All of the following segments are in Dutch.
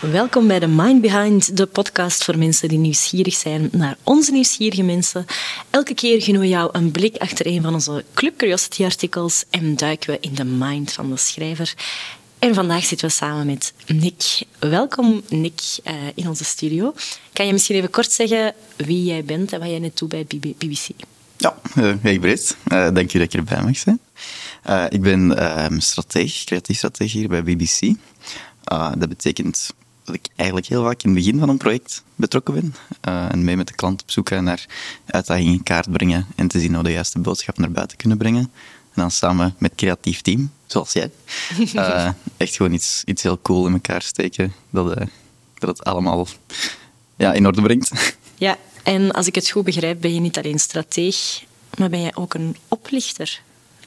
Welkom bij de Mind Behind, de podcast voor mensen die nieuwsgierig zijn naar onze nieuwsgierige mensen. Elke keer genoegen we jou een blik achter een van onze Club Curiosity artikels en duiken we in de mind van de schrijver. En vandaag zitten we samen met Nick. Welkom Nick eh, in onze studio. Kan je misschien even kort zeggen wie jij bent en wat jij net doet bij BBC? Ja, uh, hey Britt. Uh, dank je dat je erbij mag zijn. ik ben ehm, strateeg, creatief strateeg hier bij BBC. dat betekent dat ik eigenlijk heel vaak in het begin van een project betrokken ben. Uh, en mee met de klant op zoek gaan naar uitdagingen in kaart brengen en te zien hoe we de juiste boodschap naar buiten kunnen brengen. En dan samen met het creatief team, zoals jij, uh, echt gewoon iets, iets heel cool in elkaar steken. Dat, uh, dat het allemaal ja, in orde brengt. Ja, en als ik het goed begrijp, ben je niet alleen strateeg, maar ben jij ook een oplichter.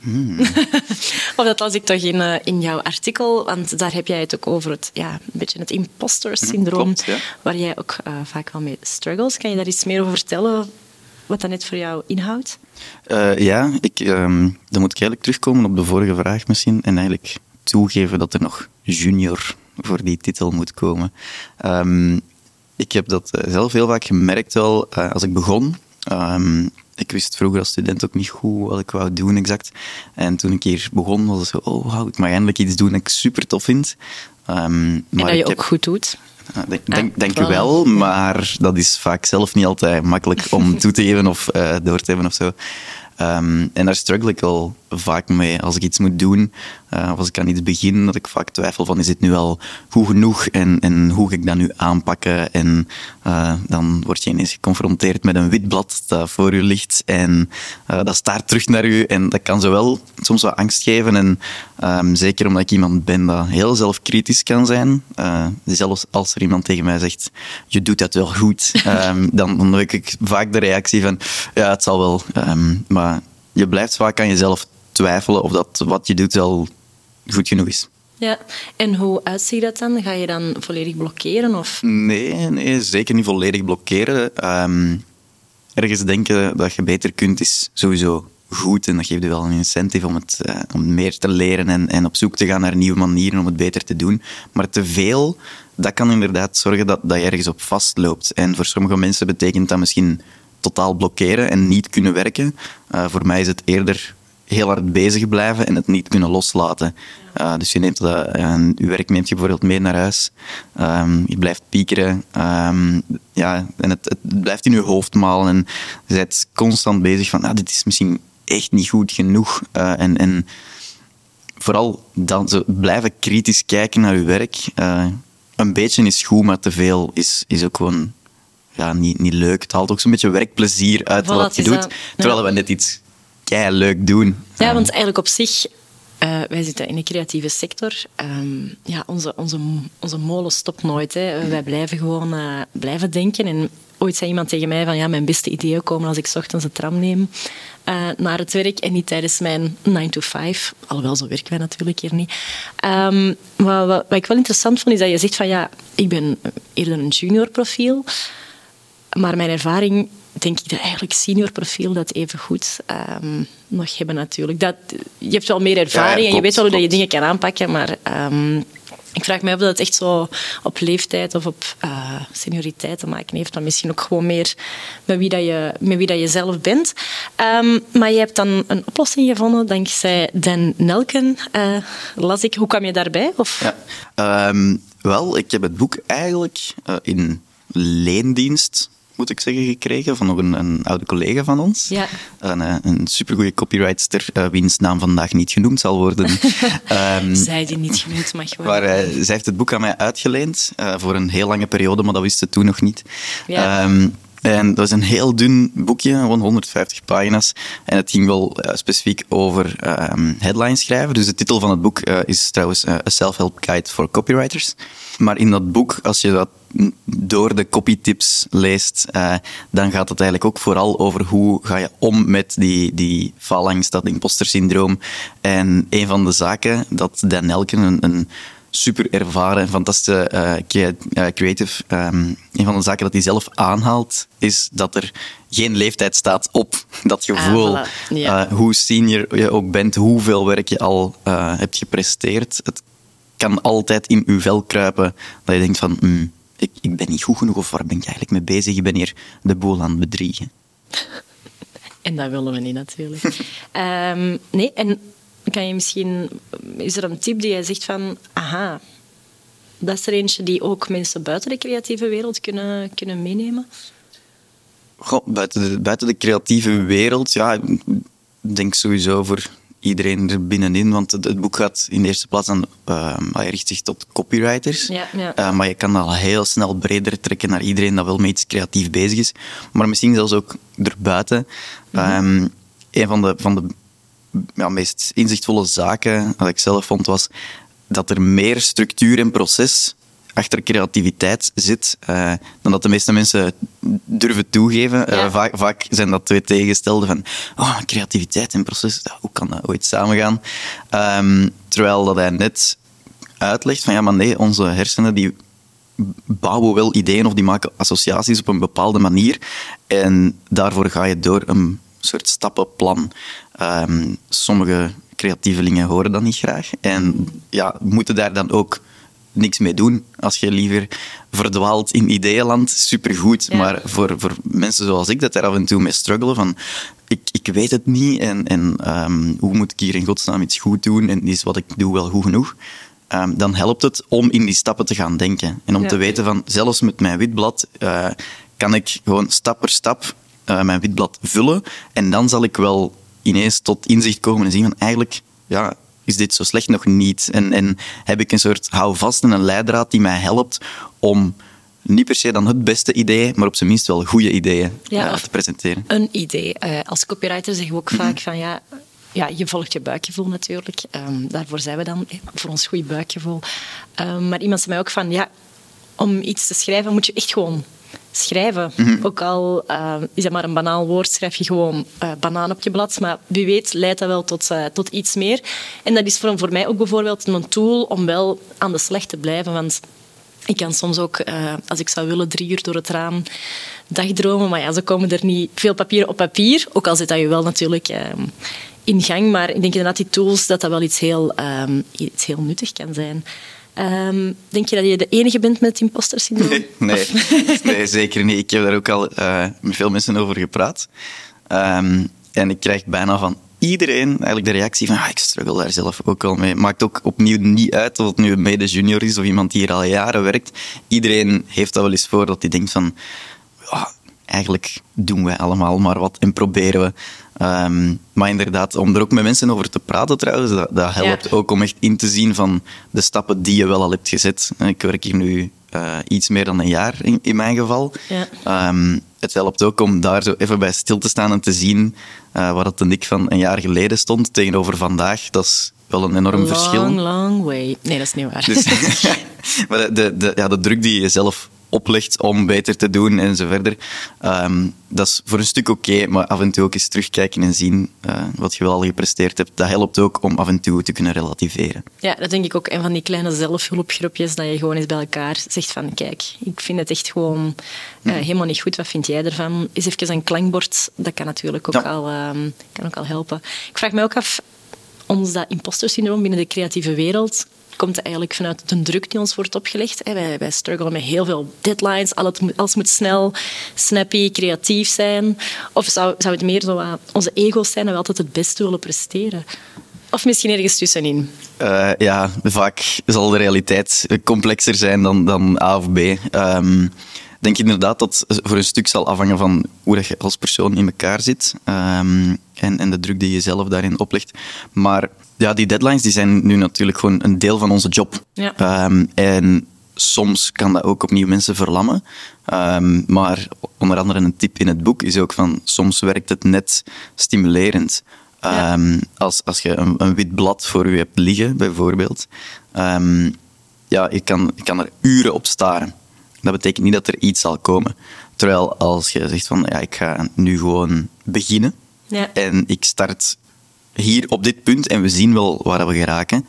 Hmm. of dat las ik toch in, uh, in jouw artikel, want daar heb jij het ook over het, ja, een beetje het imposter-syndroom, waar jij ook uh, vaak wel mee struggles. Kan je daar iets meer over vertellen, wat dat net voor jou inhoudt? Uh, ja, ik, um, dan moet ik eigenlijk terugkomen op de vorige vraag misschien en eigenlijk toegeven dat er nog junior voor die titel moet komen. Um, ik heb dat zelf heel vaak gemerkt wel als ik begon. Um, ik wist vroeger als student ook niet goed wat ik wou doen exact. En toen ik hier begon, was het zo, oh wow, ik mag eindelijk iets doen dat ik super tof vind. Um, en dat je ook heb... goed doet. Denk, denk, wel, maar dat is vaak zelf niet altijd makkelijk om toe te geven of uh, door te hebben of zo. Um, en daar struggle ik al vaak mee. Als ik iets moet doen, uh, of als ik aan iets begin, dat ik vaak twijfel van is dit nu al goed genoeg en, en hoe ga ik dat nu aanpakken? En uh, dan word je ineens geconfronteerd met een wit blad dat voor je ligt en uh, dat staart terug naar u. En dat kan zowel soms wat angst geven en um, zeker omdat ik iemand ben dat heel zelfkritisch kan zijn. zelfs als er iemand tegen mij zegt, je doet dat wel goed, um, dan, dan heb ik vaak de reactie van, ja, het zal wel. Um, maar je blijft vaak aan jezelf twijfelen of dat wat je doet wel goed genoeg is. Ja, en hoe uitziet dat dan? Ga je dan volledig blokkeren? Of? Nee, nee zeker niet volledig blokkeren. Um, ergens denken dat je beter kunt is sowieso goed en dat geeft je wel een incentive om, het, uh, om meer te leren en, en op zoek te gaan naar nieuwe manieren om het beter te doen. Maar te veel, dat kan inderdaad zorgen dat, dat je ergens op vastloopt. En voor sommige mensen betekent dat misschien totaal blokkeren en niet kunnen werken. Uh, voor mij is het eerder heel hard bezig blijven en het niet kunnen loslaten. Uh, dus je, neemt dat, uh, je werk neemt je bijvoorbeeld mee naar huis. Um, je blijft piekeren. Um, ja, en het, het, blijft in je hoofd malen. En je bent constant bezig van, ah, dit is misschien echt niet goed genoeg. Uh, en, en vooral dan zo blijven kritisch kijken naar je werk. een beetje is goed, maar te veel is, is ook gewoon ja, niet, niet leuk. Het haalt ook zo'n beetje werkplezier uit wat je doet. Terwijl we net iets kei leuk doen. Ja, want eigenlijk op zich, uh, wij zitten in de creatieve sector. Um, ja, onze, onze, onze molen stopt nooit. Hè. Wij blijven gewoon uh, blijven denken. En ooit zei iemand tegen mij van ja, mijn beste ideeën komen als ik ochtends de tram neem uh, naar het werk en niet tijdens mijn 9 to 5. Alhoewel, zo werken wij natuurlijk hier niet. Um, wat, wat, wat ik wel interessant vond, is dat je zegt van ja, ik ben eerder een junior profiel. Maar mijn ervaring, denk ik, dat eigenlijk senior profiel dat even goed um, nog hebben natuurlijk. Dat, je hebt wel meer ervaring en je weet wel hoe dat je dingen kan aanpakken, maar um, ik vraag me af dat het echt zo op leeftijd of op uh, senioriteit te maken heeft, dan misschien ook gewoon meer met wie, dat je, met wie dat je zelf bent. Um, maar je hebt dan een oplossing gevonden dankzij Dan Nelken, uh, las ik. Hoe kwam je daarbij? Of? Ja, wel, ik heb het boek eigenlijk uh, in leendienst moet ik zeggen, gekregen van nog een, een oude collega van ons. Ja. Een, eh, een supergoeie copywriter, uh, wiens naam vandaag niet genoemd zal worden. um, zij die niet genoemd mag worden. Maar uh, zij heeft het boek aan mij uitgeleend voor een heel lange periode, maar dat wist ze toen nog niet. Ja. Um, en dat is een heel dun boekje, gewoon 150 pagina's. En het ging wel uh, specifiek over um, headlines schrijven. Dus de titel van het boek uh, is trouwens uh, A Self-Help Guide for Copywriters. Maar in dat boek, als je dat door de copytips leest, dan gaat het eigenlijk ook vooral over hoe ga je om met die, die faalangst, dat imposter syndroom. En een van de zaken dat Dan Elken, een, een super ervaren en fantastische uh, creative. Um, een van de zaken dat hij zelf aanhaalt, is dat er geen leeftijd staat op dat gevoel. Ah, ja. hoe senior je ook bent, hoeveel werk je al hebt gepresteerd. Het kan altijd in uw vel kruipen dat je denkt van... Mm, ik, ik ben niet goed genoeg of waar ben ik eigenlijk mee bezig? Ik ben hier de boel aan het bedriegen. En dat willen we niet natuurlijk. um, nee, en kan je misschien... Is er een tip die jij zegt van... Aha, dat is er eentje die ook mensen buiten de creatieve wereld kunnen, kunnen meenemen? Goh, buiten, de, buiten de creatieve wereld, ja, ik denk sowieso voor iedereen er binnenin. Want het, boek gaat in de eerste plaats aan, uh, hij richt zich tot copywriters. Ja, ja. Uh, maar je kan al heel snel breder trekken naar iedereen dat wel met iets creatief bezig is. Maar misschien zelfs ook erbuiten. Mm een van de, van de ja, meest inzichtvolle zaken dat ik zelf vond was dat er meer structuur en proces achter creativiteit zit uh, dan dat de meeste mensen durven toegeven. Uh, vaak, vaak, zijn dat twee tegenstelden van oh, creativiteit en proces, hoe kan dat ooit samengaan? Um, terwijl dat hij net uitlegt van ja, maar nee, onze hersenen die bouwen wel ideeën of die maken associaties op een bepaalde manier en daarvoor ga je door een soort stappenplan. Um, sommige creatievelingen horen dat niet graag en ja, moeten daar dan ook niks mee doen. Als je liever verdwaalt in ideeënland, supergoed. Maar voor, voor mensen zoals ik, dat daar af en toe mee struggelen van... Ik, ik weet het niet en, en ehm, hoe moet ik hier in godsnaam iets goed doen en is wat ik doe wel goed genoeg? Um, dan helpt het om in die stappen te gaan denken. En om te weten van, zelfs met mijn witblad uh, kan ik gewoon stap per stap uh, mijn witblad vullen en dan zal ik wel ineens tot inzicht komen en zien van eigenlijk, ja, is dit zo slecht nog niet. En, en heb ik een soort houvast en een leidraad die mij helpt om niet per se dan het beste idee, maar op zijn minst wel goede ideeën ja, te presenteren. Een idee. Uh, als copywriter zeggen we ook vaak van ja, ja, je volgt je buikgevoel natuurlijk. Um, daarvoor zijn we dan, voor ons goede buikgevoel. Um, maar iemand zei mij ook van ja, om iets te schrijven moet je echt gewoon schrijven. Mhm. Ook al uh, is dat maar een banaal woord, schrijf je gewoon uh, banaan op je blad. Maar wie weet leidt dat wel tot, uh, tot iets meer. En dat is voor, voor mij ook bijvoorbeeld een tool om wel aan de slag te blijven. Want ik kan soms ook, als ik zou willen, drie uur door het raam dagdromen. Maar ja, zo komen er niet veel papieren op papier. Ook al zit dat je wel natuurlijk in gang. Maar ik denk inderdaad die tools, dat dat wel iets heel, iets heel nuttig kan zijn. Um, denk je dat je de enige bent met het imposter syndroom? Nee, nee, nee, zeker niet. Ik heb daar ook al uh, met veel mensen over gepraat. Um, en ik krijg bijna van iedereen eigenlijk de reactie van ah, ik struggle daar zelf ook al mee. Maakt ook opnieuw niet uit of het nu een mede-junior is of iemand die hier al jaren werkt. Iedereen heeft dat wel eens voor dat hij denkt van oh, eigenlijk doen wij allemaal maar wat en proberen we. Um, maar inderdaad, om er ook met mensen over te praten trouwens, dat, dat helpt ook om echt in te zien van de stappen die je wel al hebt gezet. Ik werk hier nu uh, iets meer dan een jaar in, in mijn geval. Ja. Um, het helpt ook om daar zo even bij stil te staan en te zien uh, waar het de ik van een jaar geleden stond tegenover vandaag. Dat is wel een enorm long, verschil. Long, long way. Nee, dat is niet waar. Dus, maar de, de, de, ja, de druk die je zelf oplegt om beter te doen en zo verder. Ehm, dat is voor een stuk oké, maar af en toe ook eens terugkijken en zien uh, wat je wel al gepresteerd hebt. Dat helpt ook om af en toe te kunnen relativeren. Ja, dat denk ik ook. En van die kleine zelfhulpgroepjes, dat je gewoon eens bij elkaar zegt van kijk, ik vind het echt gewoon uh, helemaal niet goed. Wat vind jij ervan? Is even een klankbord, dat kan natuurlijk ook, al, ehm, kan ook al helpen. Ik vraag me ook af, ons dat imposter syndroom binnen de creatieve wereld, komt eigenlijk vanuit de druk die ons wordt opgelegd. Wij, wij struggelen met heel veel deadlines. Alles moet snel, snappy, creatief zijn. Of zou, zou het meer zo onze ego's zijn en we altijd het beste willen presteren? Of misschien ergens tussenin? Uh, ja, vaak zal de realiteit complexer zijn dan, dan A of B. Um, denk inderdaad dat voor een stuk zal afhangen van hoe je als persoon in elkaar zit um, en, en de druk die je zelf daarin oplegt. Maar ja, die deadlines die zijn nu natuurlijk gewoon een deel van onze job. Ja. Um, en soms kan dat ook opnieuw mensen verlammen. Um, maar onder andere een tip in het boek is ook van soms werkt het net stimulerend. Ja. Um, als, als je een, een, wit blad voor je hebt liggen, bijvoorbeeld. Um, ja, je kan, je kan er uren op staren. Dat betekent niet dat er iets zal komen. Terwijl als je zegt van ja, ik ga nu gewoon beginnen. Ja. En ik start hier op dit punt en we zien wel waar we geraken.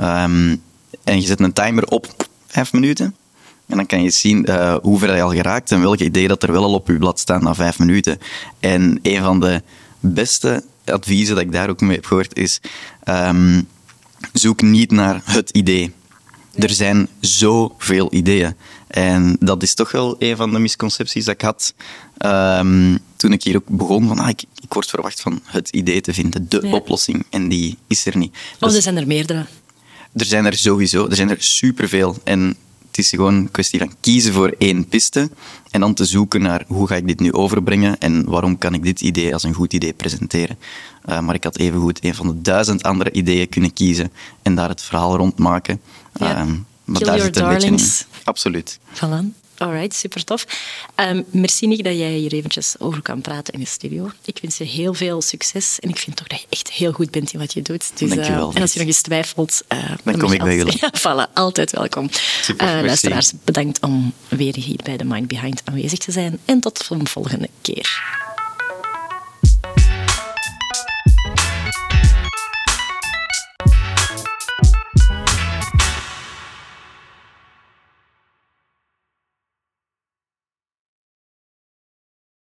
Um, En je zet een timer op vijf minuten. En dan kan je zien uh, hoe ver je al geraakt en welke idee dat er wel al op je blad staan na vijf minuten. En een van de beste adviezen dat ik daar ook mee heb gehoord is: um, zoek niet naar het idee. Er zijn zoveel ideeën. En dat is toch wel een van de misconcepties dat ik had um, toen ik hier ook begon. Van, ah, ik, ik word verwacht van het idee te vinden, de oplossing. En die is er niet. Of dus, er zijn er meerdere. Er zijn er sowieso. Er zijn er superveel. En het is gewoon een kwestie van kiezen voor één piste en dan te zoeken naar hoe ga ik dit nu overbrengen en waarom kan ik dit idee als een goed idee presenteren. Uh, maar ik had evengoed een van de duizend andere ideeën kunnen kiezen en daar het verhaal rond maken. Ja. Uh, maar Kill daar your zit darlings. Absoluut. Voilà. Alright, super tof. Um, merci Nick dat jij hier eventjes over kan praten in de studio. Ik wens je heel veel succes en ik vind toch dat je echt heel goed bent in wat je doet. Dus, Dankjewel. Uh, en als je nog eens twijfelt, uh, dan, kom ik bij jullie. Ja, voilà, altijd welkom. Super, uh, luisteraars, bedankt om weer hier bij The Mind Behind aanwezig te zijn en tot de volgende keer.